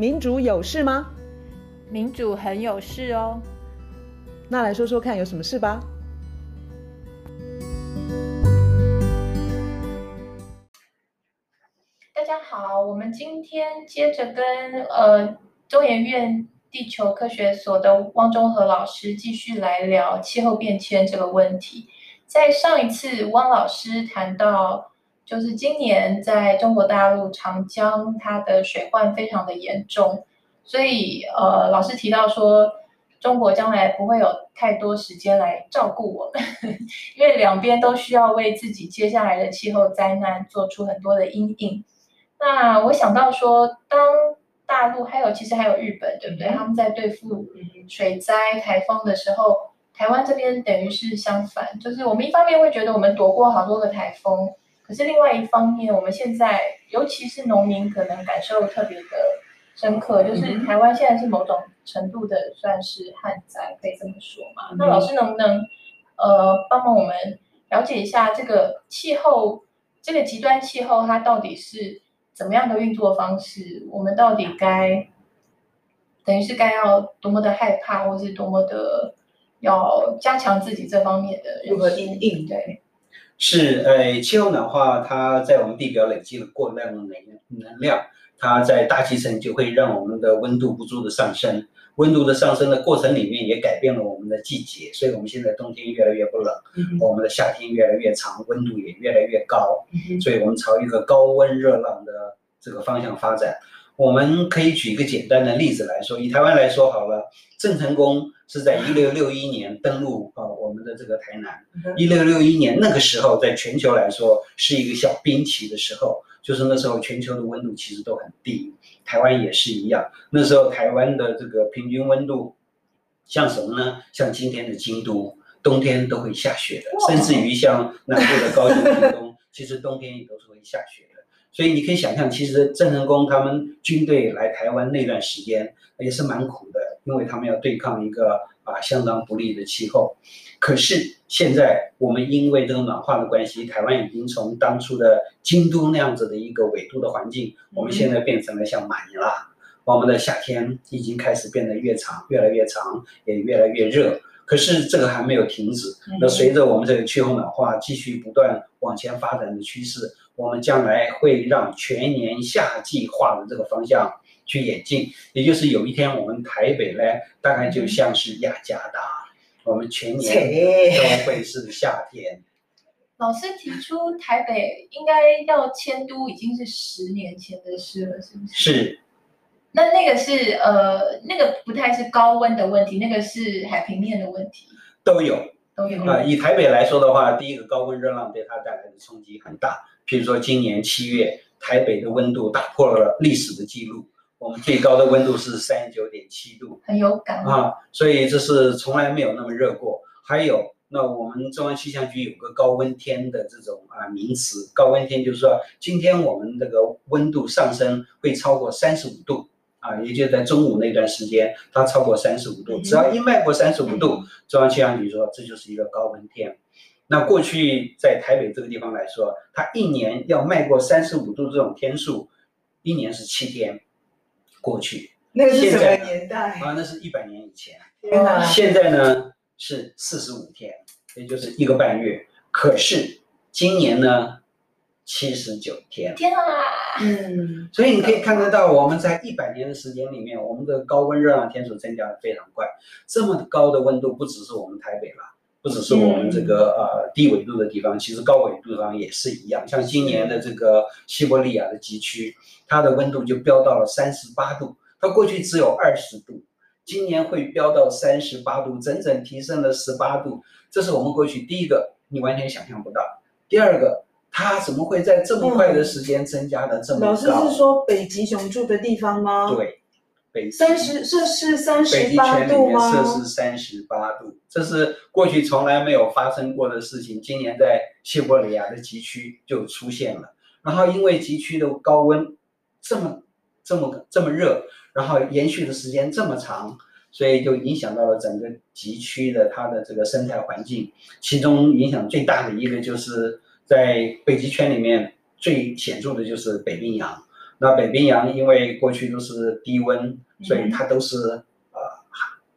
民主有事吗？民主很有事哦。那来说说看，有什么事吧？大家好，我们今天接着跟呃中研院地球科学所的汪中和老师继续来聊气候变迁这个问题。在上一次，汪老师谈到，就是今年在中国大陆长江它的水患非常的严重，所以呃，老师提到说，中国将来不会有太多时间来照顾我们，因为两边都需要为自己接下来的气候灾难做出很多的阴影。那我想到说，当大陆还有其实还有日本，对不对？他们在对付水灾、台风的时候，台湾这边等于是相反，就是我们一方面会觉得我们躲过好多个台风，可是另外一方面，我们现在尤其是农民可能感受特别的深刻，就是台湾现在是某种程度的算是旱灾，可以这么说嘛？那老师能不能呃帮帮我们了解一下这个气候，这个极端气候它到底是怎么样的运作方式？我们到底该等于是该要多么的害怕，或是多么的要加强自己这方面的如何因应？对。是，呃，气候暖化它在我们地表累积了过量的能能量。它在大气层就会让我们的温度不住的上升，温度的上升的过程里面也改变了我们的季节，所以我们现在冬天越来越不冷，嗯、我们的夏天越来越长，温度也越来越高，嗯、所以我们朝一个高温热浪的这个方向发展。我们可以举一个简单的例子来说，以台湾来说好了，郑成功是在一六六一年登陆啊我们的这个台南，一六六一年那个时候在全球来说是一个小冰期的时候。就是那时候，全球的温度其实都很低，台湾也是一样。那时候台湾的这个平均温度，像什么呢？像今天的京都，冬天都会下雪的，甚至于像南部的高雄、屏东，其实冬天也都是会下雪的。所以你可以想象，其实郑成功他们军队来台湾那段时间也是蛮苦的，因为他们要对抗一个啊相当不利的气候。可是现在我们因为这个暖化的关系，台湾已经从当初的京都那样子的一个纬度的环境，我们现在变成了像马尼拉，我们的夏天已经开始变得越长，越来越长，也越来越热。可是这个还没有停止。那随着我们这个气候暖化继续不断往前发展的趋势，我们将来会让全年夏季化的这个方向去演进。也就是有一天我们台北呢，大概就像是雅加达。我们全年都会是夏天。老师提出台北应该要迁都，已经是十年前的事了，是不是？是。那那个是呃，那个不太是高温的问题，那个是海平面的问题。都有，都有。啊，以台北来说的话，第一个高温热浪对它带来的冲击很大。譬如说，今年七月，台北的温度打破了历史的记录。我们最高的温度是三十九点七度，很有感啊，所以这是从来没有那么热过。还有，那我们中央气象局有个高温天的这种啊名词，高温天就是说，今天我们这个温度上升会超过三十五度啊，也就在中午那段时间，它超过三十五度，只要一迈过三十五度，中央气象局说这就是一个高温天。那过去在台北这个地方来说，它一年要迈过三十五度这种天数，一年是七天。过去，那个是什么年代啊？那是一百年以前。天哪！现在呢是四十五天，也就是一个半月。可是今年呢，七十九天。天啊！嗯，所以你可以看得到，我们在一百年的时间里面，我们的高温热浪天数增加的非常快。这么高的温度，不只是我们台北了，不只是我们这个呃低纬度的地方，其实高纬度上也是一样。像今年的这个西伯利亚的极区。它的温度就飙到了三十八度，它过去只有二十度，今年会飙到三十八度，整整提升了十八度。这是我们过去第一个，你完全想象不到。第二个，它怎么会在这么快的时间增加的这么高？老师是说北极熊住的地方吗？对，北极三十摄氏三十八度吗？摄氏三十八度，这是过去从来没有发生过的事情。今年在西伯利亚的极区就出现了，然后因为极区的高温。这么这么这么热，然后延续的时间这么长，所以就影响到了整个极区的它的这个生态环境。其中影响最大的一个就是在北极圈里面最显著的就是北冰洋那北冰洋因为过去都是低温，所以它都是呃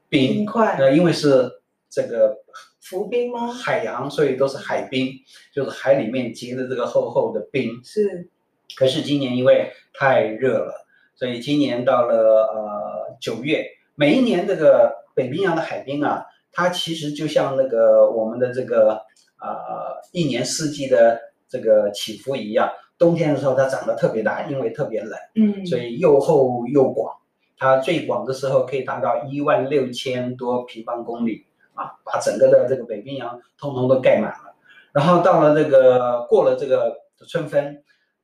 冰，冰块。那因为是这个浮冰吗？海洋，所以都是海冰，就是海里面结的这个厚厚的冰。是。可是今年因为太热了，所以今年到了呃九月，每一年这个北冰洋的海冰啊，它其实就像那个我们的这个呃一年四季的这个起伏一样。冬天的时候它长得特别大，因为特别冷，嗯，所以又厚又广。它最广的时候可以达到一万六千多平方公里啊，把整个的这个北冰洋通通都盖满了。然后到了这个过了这个春分。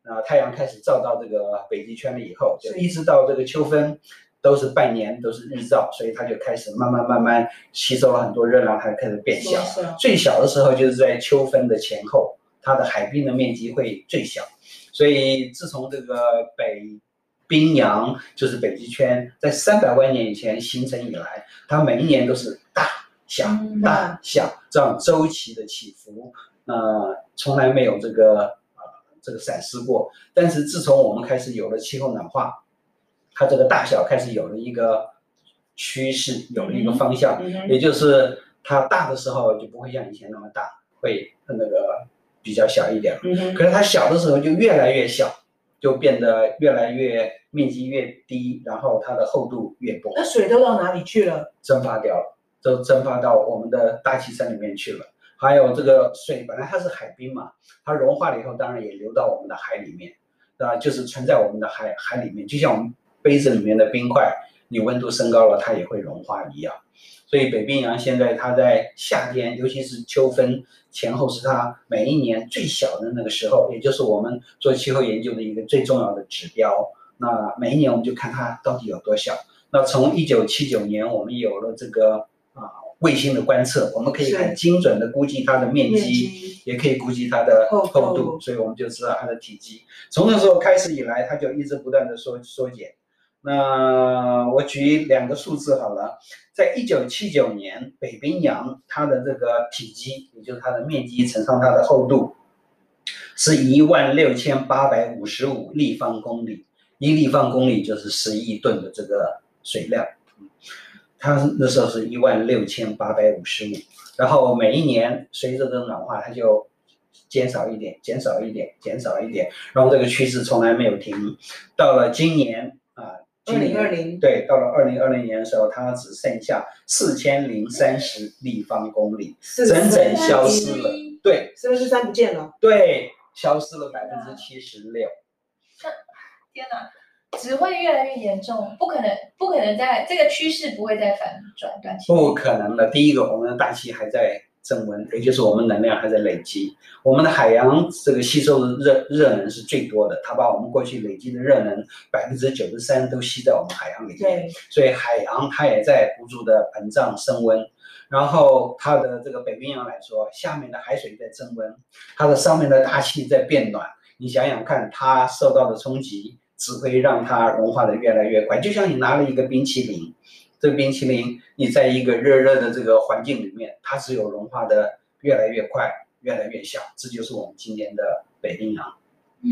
啊，太阳开始照到这个北极圈了以后，就一直到这个秋分，都是半年都是日照，所以它就开始慢慢慢慢吸收了很多热量，它就开始变小。最小的时候就是在秋分的前后，它的海冰的面积会最小。所以自从这个北冰洋就是北极圈在三百万年以前形成以来，它每一年都是大小大小这样周期的起伏，呃，从来没有这个呃。这个闪失过，但是自从我们开始有了气候暖化，它这个大小开始有了一个趋势，有了一个方向，嗯、也就是它大的时候就不会像以前那么大，会那个比较小一点。嗯、可是它小的时候就越来越小，就变得越来越面积越低，然后它的厚度越薄。那水都到哪里去了？蒸发掉了，都蒸发到我们的大气层里面去了。还有这个水本来它是海冰嘛，它融化了以后，当然也流到我们的海里面，啊，就是存在我们的海海里面，就像我们杯子里面的冰块，你温度升高了，它也会融化一样。所以北冰洋现在它在夏天，尤其是秋分前后，是它每一年最小的那个时候，也就是我们做气候研究的一个最重要的指标。那每一年我们就看它到底有多小。那从一九七九年我们有了这个啊。卫星的观测，我们可以很精准的估计它的面积，也可以估计它的厚度，所以我们就知道它的体积。从那时候开始以来，它就一直不断的缩缩减。那我举两个数字好了，在一九七九年，北冰洋它的这个体积，也就是它的面积乘上它的厚度，是一万六千八百五十五立方公里，一立方公里就是十亿吨的这个水量。它那时候是一万六千八百五十五，然后每一年随着这个暖化，它就减少一点，减少一点，减少一点，然后这个趋势从来没有停。到了今年，今年二零二零对，到了二零二零年的时候，它只剩下四千零三十立方公里，整整消失了。对，是不是三不见了？对，消失了百分之七十六。天哪！只会越来越严重，不可能，不可能在这个趋势不会再反转，短期不可能的。第一个，我们的大气还在增温，也就是我们能量还在累积。我们的海洋这个吸收的热热能是最多的，它把我们过去累积的热能百分之九十三都吸在我们海洋里面。对，所以海洋它也在不住的膨胀升温。然后它的这个北冰洋来说，下面的海水在增温，它的上面的大气在变暖。你想想看，它受到的冲击。只会让它融化的越来越快，就像你拿了一个冰淇淋，这个冰淇淋你在一个热热的这个环境里面，它只有融化的越来越快，越来越小，这就是我们今年的北冰洋。嗯，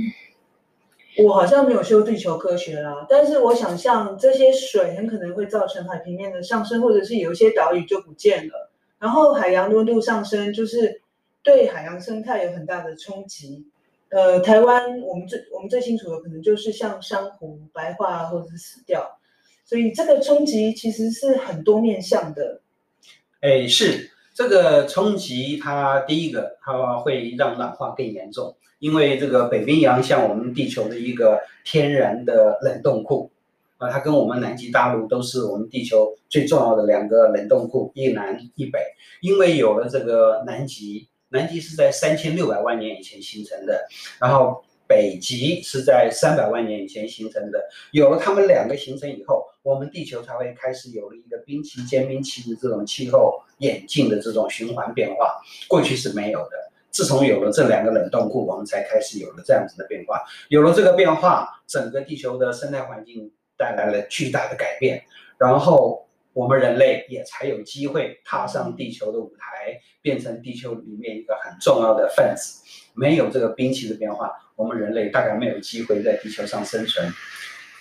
我好像没有修地球科学啦，但是我想象这些水很可能会造成海平面的上升，或者是有一些岛屿就不见了，然后海洋温度上升，就是对海洋生态有很大的冲击。呃，台湾我们最我们最清楚的可能就是像珊瑚白化或者是死掉，所以这个冲击其实是很多面向的。哎，是这个冲击，它第一个它会让暖化更严重，因为这个北冰洋像我们地球的一个天然的冷冻库啊，它跟我们南极大陆都是我们地球最重要的两个冷冻库，一南一北，因为有了这个南极。南极是在三千六百万年以前形成的，然后北极是在三百万年以前形成的。有了它们两个形成以后，我们地球才会开始有了一个冰期间冰期的这种气候演进的这种循环变化。过去是没有的。自从有了这两个冷冻库，我们才开始有了这样子的变化。有了这个变化，整个地球的生态环境带来了巨大的改变，然后。我们人类也才有机会踏上地球的舞台，变成地球里面一个很重要的分子。没有这个冰期的变化，我们人类大概没有机会在地球上生存。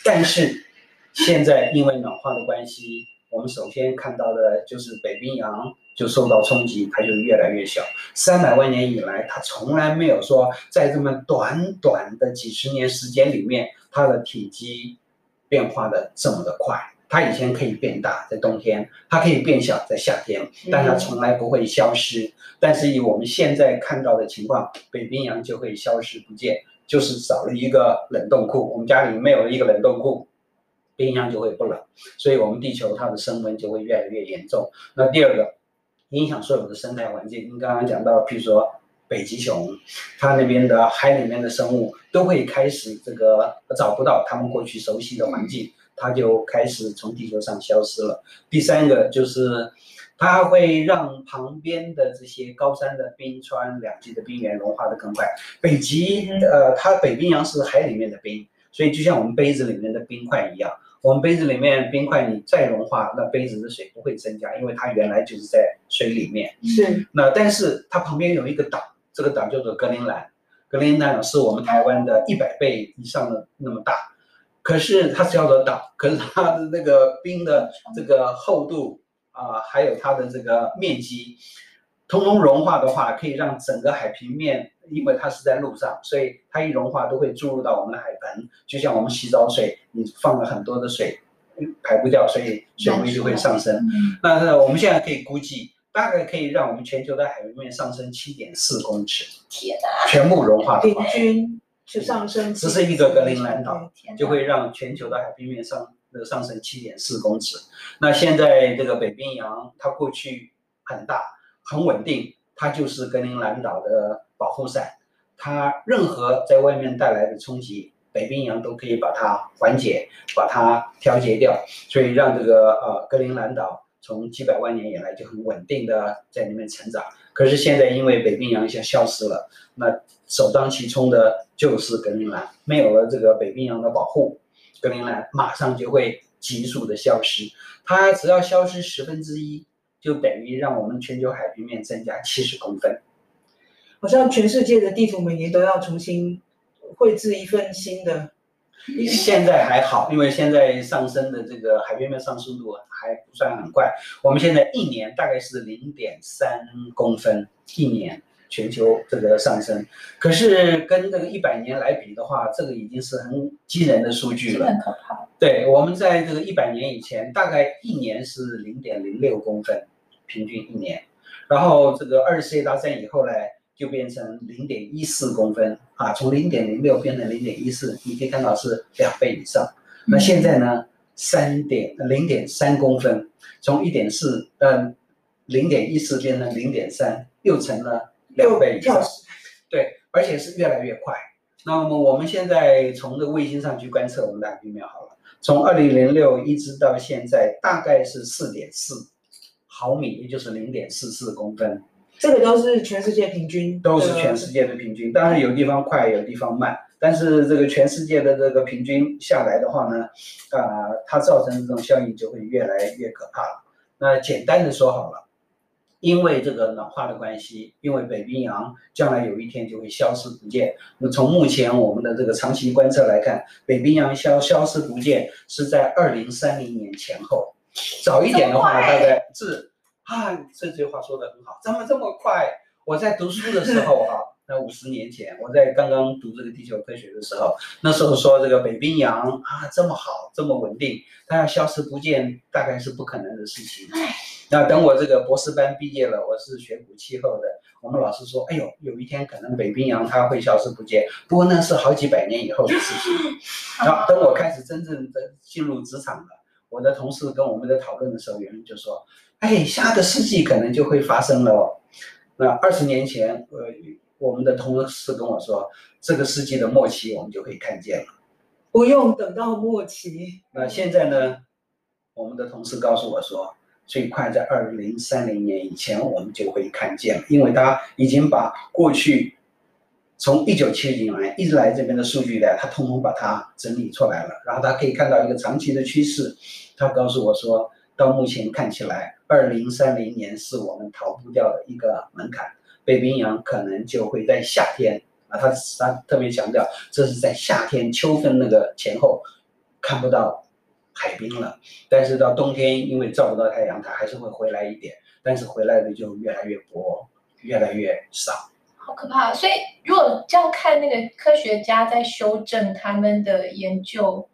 但是现在因为暖化的关系，我们首先看到的就是北冰洋就受到冲击，它就越来越小。三百万年以来，它从来没有说在这么短短的几十年时间里面，它的体积变化的这么的快。它以前可以变大，在冬天，它可以变小，在夏天，但它从来不会消失。但是以我们现在看到的情况，北冰洋就会消失不见，就是少了一个冷冻库。我们家里没有了一个冷冻库，冰箱就会不冷，所以我们地球它的升温就会越来越严重。那第二个，影响所有的生态环境。您刚刚讲到，譬如说北极熊，它那边的海里面的生物都会开始这个找不到他们过去熟悉的环境。它就开始从地球上消失了。第三个就是，它会让旁边的这些高山的冰川、两极的冰原融化的更快。北极，呃，它北冰洋是海里面的冰，所以就像我们杯子里面的冰块一样。我们杯子里面冰块你再融化，那杯子的水不会增加，因为它原来就是在水里面。是。那但是它旁边有一个岛，这个岛叫做格陵兰。格陵兰是我们台湾的一百倍以上的那么大。可是它是叫做岛，可是它的那个冰的这个厚度啊，还有它的这个面积，通通融化的话，可以让整个海平面，因为它是在陆上，所以它一融化都会注入到我们的海盆，就像我们洗澡水，你放了很多的水，排不掉，所以水位就会上升。那我们现在可以估计，大概可以让我们全球的海平面上升七点四公尺。天哪！全部融化。平均。去上升，只是一个格陵兰岛，就会让全球的海平面上的上升七点四公尺。那现在这个北冰洋，它过去很大，很稳定，它就是格陵兰岛的保护伞。它任何在外面带来的冲击，北冰洋都可以把它缓解，把它调节掉，所以让这个呃格陵兰岛从几百万年以来就很稳定的在里面成长。可是现在因为北冰洋一下消失了，那首当其冲的就是格陵兰，没有了这个北冰洋的保护，格陵兰马上就会急速的消失。它只要消失十分之一，就等于让我们全球海平面增加七十公分。好像全世界的地图每年都要重新绘制一份新的。现在还好，因为现在上升的这个海平面上升速度还不算很快。我们现在一年大概是零点三公分，一年全球这个上升。可是跟这个一百年来比的话，这个已经是很惊人的数据了。很可怕。对，我们在这个一百年以前，大概一年是零点零六公分，平均一年。然后这个二次世界大战以后呢，就变成零点一四公分啊，从零点零六变成零点一四，你可以看到是两倍以上。那现在呢，三点零点三公分，从一点四嗯零点一四变成零点三，又成了两倍以上。对，而且是越来越快。那么我们现在从这个卫星上去观测我们的海平面好了，从二零零六一直到现在，大概是四点四毫米，也就是零点四四公分。这个都是全世界平均，都是全世界的平均。当然有地方快，有地方慢，但是这个全世界的这个平均下来的话呢，啊、呃，它造成的这种效应就会越来越可怕了。那简单的说好了，因为这个暖化的关系，因为北冰洋将来有一天就会消失不见。那从目前我们的这个长期观测来看，北冰洋消消失不见是在二零三零年前后，早一点的话大概是。啊，这句话说的很好，怎么这么快？我在读书的时候啊，那五十年前，我在刚刚读这个地球科学的时候，那时候说这个北冰洋啊这么好，这么稳定，它要消失不见，大概是不可能的事情。那等我这个博士班毕业了，我是学古气候的，我们老师说，哎呦，有一天可能北冰洋它会消失不见，不过那是好几百年以后的事情。然后等我开始真正的进入职场了，我的同事跟我们在讨论的时候，有人就说。哎，下个世纪可能就会发生了哦。那二十年前，呃，我们的同事跟我说，这个世纪的末期我们就可以看见了。不用等到末期。那现在呢？我们的同事告诉我说，最快在二零三零年以前我们就会看见了，因为他已经把过去从一九七零年一直来这边的数据呢，他通通把它整理出来了，然后他可以看到一个长期的趋势。他告诉我说，到目前看起来。二零三零年是我们逃不掉的一个门槛，北冰洋可能就会在夏天啊，他他特别强调，这是在夏天秋分那个前后看不到海冰了，但是到冬天因为照不到太阳，它还是会回来一点，但是回来的就越来越薄，越来越少。好可怕！所以如果这样看，那个科学家在修正他们的研究，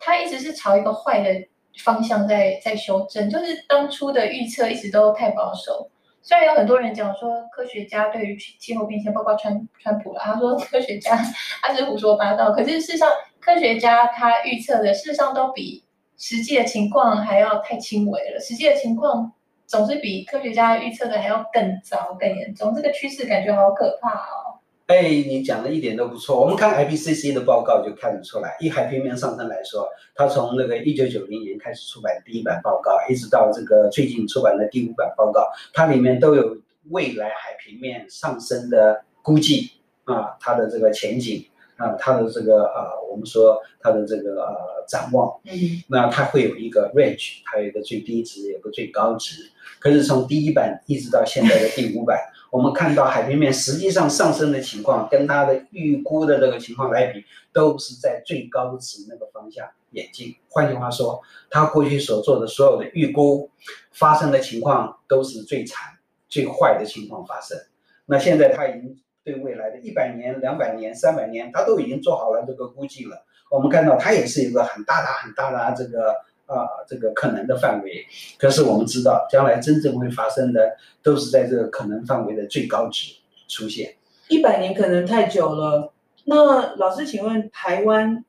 他一直是朝一个坏的方向在在修正，就是当初的预测一直都太保守。虽然有很多人讲说科学家对于气候变迁，包括川川普了，他说科学家他是胡说八道，可是事实上科学家他预测的事实上都比实际的情况还要太轻微了，实际的情况。总是比科学家预测的还要更糟、更严重，这个趋势感觉好可怕哦。哎，你讲的一点都不错。我们看 IPCC 的报告就看得出来，以海平面上升来说，它从那个一九九零年开始出版第一版报告，一直到这个最近出版的第五版报告，它里面都有未来海平面上升的估计啊，它的这个前景。啊，它的这个啊，我们说它的这个呃展望，嗯，那它会有一个 range，它有一个最低值，有个最高值。可是从第一版一直到现在的第五版，我们看到海平面实际上上升的情况，跟它的预估的这个情况来比，都是在最高值那个方向演进。换句话说，它过去所做的所有的预估发生的情况都是最惨、最坏的情况发生。那现在它已经。对未来的一百年、两百年、三百年，他都已经做好了这个估计了。我们看到它也是一个很大的、很大的这个啊、这个可能的范围。可是我们知道，将来真正会发生的，都是在这个可能范围的最高值出现。一百年可能太久了。那老师，请问台湾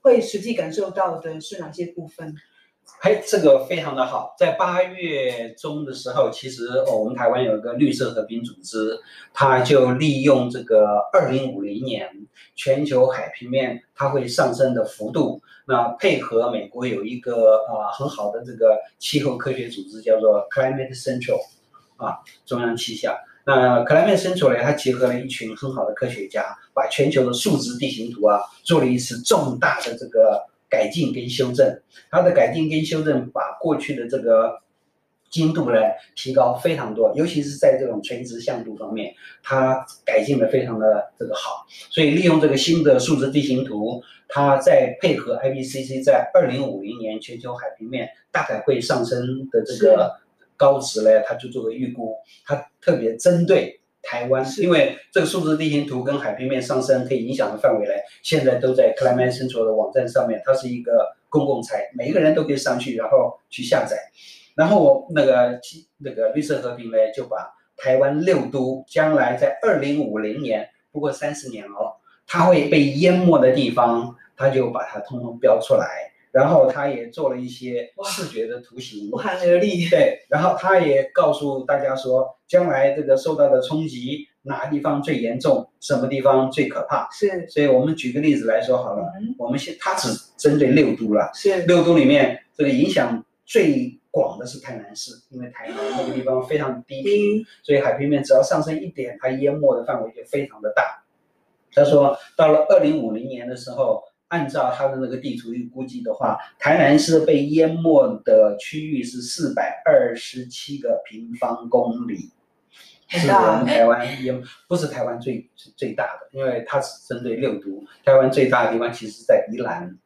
会实际感受到的是哪些部分？嘿，这个非常的好。在八月中的时候，其实，我们台湾有一个绿色和平组织，它就利用这个二零五零年全球海平面它会上升的幅度，那配合美国有一个啊很好的这个气候科学组织，叫做 Climate Central，啊中央气象。那 Climate Central 呢，它结合了一群很好的科学家，把全球的数值地形图啊做了一次重大的这个。改进跟修正，它的改进跟修正把过去的这个精度呢提高非常多，尤其是在这种垂直向度方面，它改进的非常的这个好。所以利用这个新的数字地形图，它再配合 IPCC 在二零五零年全球海平面大概会上升的这个高值呢，它就作为预估，它特别针对。台湾是因为这个数字地形图跟海平面上升可以影响的范围呢，现在都在 Climate Central 的网站上面，它是一个公共财，每一个人都可以上去，然后去下载。然后我那个那个绿色和平呢，就把台湾六都将来在二零五零年，不过三十年哦，它会被淹没的地方，它就把它通通标出来。然后他也做了一些视觉的图形，不寒而栗。对，然后他也告诉大家说，将来这个受到的冲击，哪个地方最严重，什么地方最可怕。是，所以我们举个例子来说好了，嗯、我们现他只针对六都了。是，六都里面这个影响最广的是台南市，因为台南那个地方非常低平，嗯、所以海平面只要上升一点，它淹没的范围就非常的大。他说，到了二零五零年的时候。按照他的那个地图预估计的话，台南市被淹没的区域是四百二十七个平方公里，是我们台湾淹，不是台湾最最大的，因为它只针对六都，台湾最大的地方其实在宜兰，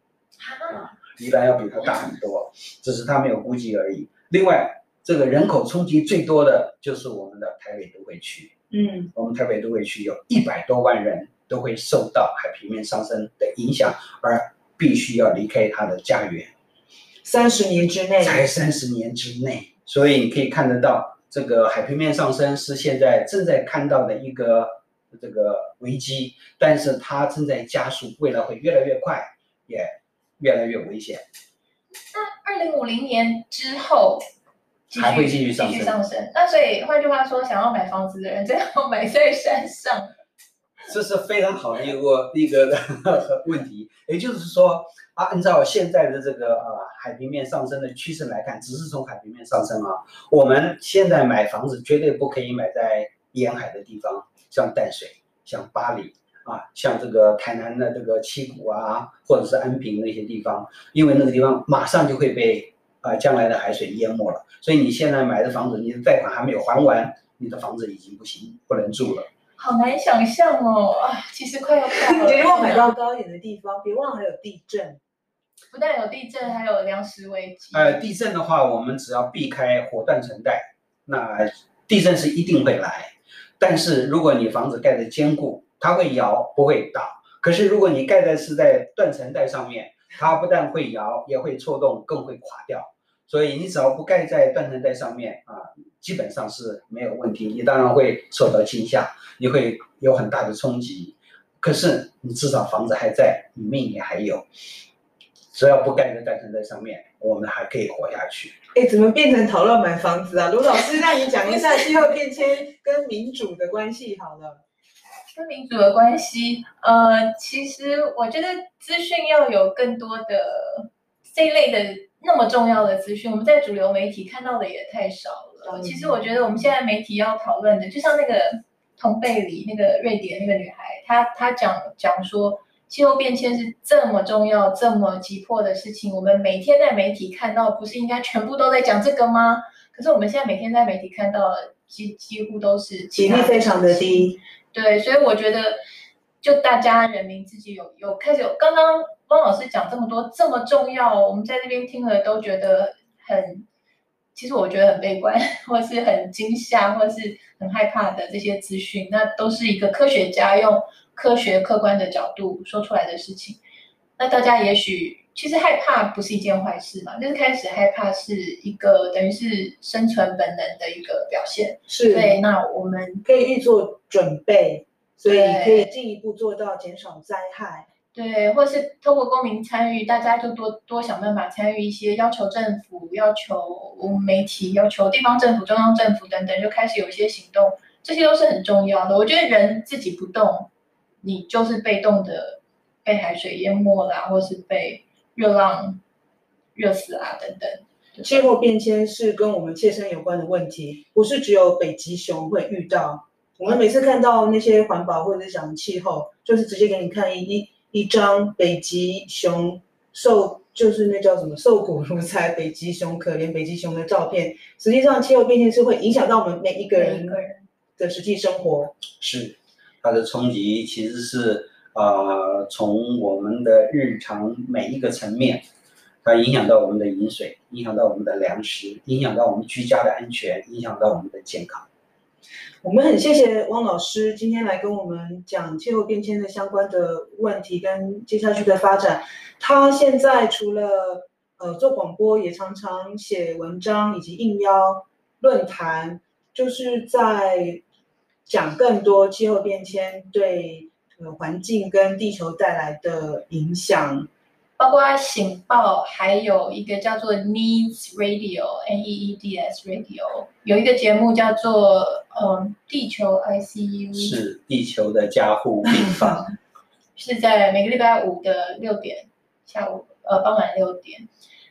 啊，宜兰要比它大很多，只是它没有估计而已。另外，这个人口冲击最多的就是我们的台北都会区，嗯，我们台北都会区有一百多万人。都会受到海平面上升的影响，而必须要离开它的家园。三十年之内，才三十年之内，所以你可以看得到，这个海平面上升是现在正在看到的一个这个危机，但是它正在加速，未来会越来越快，也越来越危险。那二零五零年之后还会继续上升，继续上升。那所以换句话说，想要买房子的人，最好买在山上。这是非常好的一个一个问题，也就是说，啊，按照现在的这个呃海平面上升的趋势来看，只是从海平面上升啊，我们现在买房子绝对不可以买在沿海的地方，像淡水、像巴黎啊，像这个台南的这个七股啊，或者是安平那些地方，因为那个地方马上就会被啊将来的海水淹没了，所以你现在买的房子，你的贷款还没有还完，你的房子已经不行，不能住了。好难想象哦啊！其实快要到了。别忘买到高一点的地方，别忘了还有地震。不但有地震，还有粮食危机。呃，地震的话，我们只要避开火断层带，那地震是一定会来。但是如果你房子盖得坚固，它会摇不会倒。可是如果你盖的是在断层带上面，它不但会摇，也会错动，更会垮掉。所以你只要不盖在断层带上面啊，基本上是没有问题。你当然会受到惊吓，你会有很大的冲击。可是你至少房子还在，你命也还有。只要不盖在断层带上面，我们还可以活下去。哎，怎么变成讨论买房子啊？卢老师，那你讲一下气候变迁跟民主的关系好了。跟民主的关系，呃，其实我觉得资讯要有更多的这一类的那么重要的资讯，我们在主流媒体看到的也太少了。嗯、其实我觉得我们现在媒体要讨论的，就像那个同贝里那个瑞典那个女孩，她她讲讲说。气候变迁是这么重要、这么急迫的事情，我们每天在媒体看到，不是应该全部都在讲这个吗？可是我们现在每天在媒体看到，几几乎都是比例非常的低。对，所以我觉得，就大家人民自己有有开始有，刚刚汪老师讲这么多这么重要，我们在这边听了都觉得很，其实我觉得很悲观，或是很惊吓，或是很害怕的这些资讯，那都是一个科学家用。科学客观的角度说出来的事情，那大家也许其实害怕不是一件坏事嘛，就是开始害怕是一个等于是生存本能的一个表现。是，对，那我们可以预做准备，所以可以进一步做到减少灾害。对，或是通过公民参与，大家就多多想办法参与一些，要求政府、要求媒体、要求地方政府、中央政府等等，就开始有一些行动，这些都是很重要的。我觉得人自己不动。你就是被动的被海水淹没啦，或是被热浪热死啊等等。气候变迁是跟我们切身有关的问题，不是只有北极熊会遇到。我们每次看到那些环保或者是讲气候，就是直接给你看一一张北极熊受，就是那叫什么瘦骨如柴，北极熊可怜北极熊的照片。实际上，气候变迁是会影响到我们每一个人的实际生活。是。它的冲击其实是呃，从我们的日常每一个层面，它影响到我们的饮水，影响到我们的粮食，影响到我们居家的安全，影响到我们的健康。我们很谢谢汪老师今天来跟我们讲气候变迁的相关的问题跟接下去的发展。他现在除了呃做广播，也常常写文章以及应邀论坛，就是在。讲更多气候变迁对呃环境跟地球带来的影响，包括醒报，还有一个叫做 Needs Radio，N E E D S Radio，有一个节目叫做嗯地球 ICU，是地球的加护病房，是在每个礼拜五的六点下午呃傍晚六点，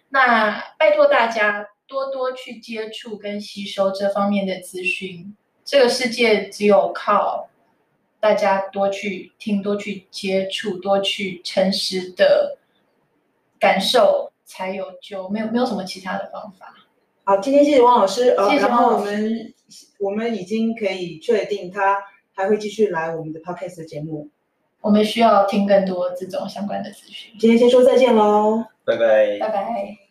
那拜托大家多多去接触跟吸收这方面的资讯。这个世界只有靠大家多去听、多去接触、多去诚实的感受，才有救。没有没有什么其他的方法。好，今天谢谢汪老师。谢谢汪老师。然后我们我们已经可以确定，他还会继续来我们的 Podcast 的节目。我们需要听更多这种相关的资讯。今天先说再见喽，拜拜，拜拜。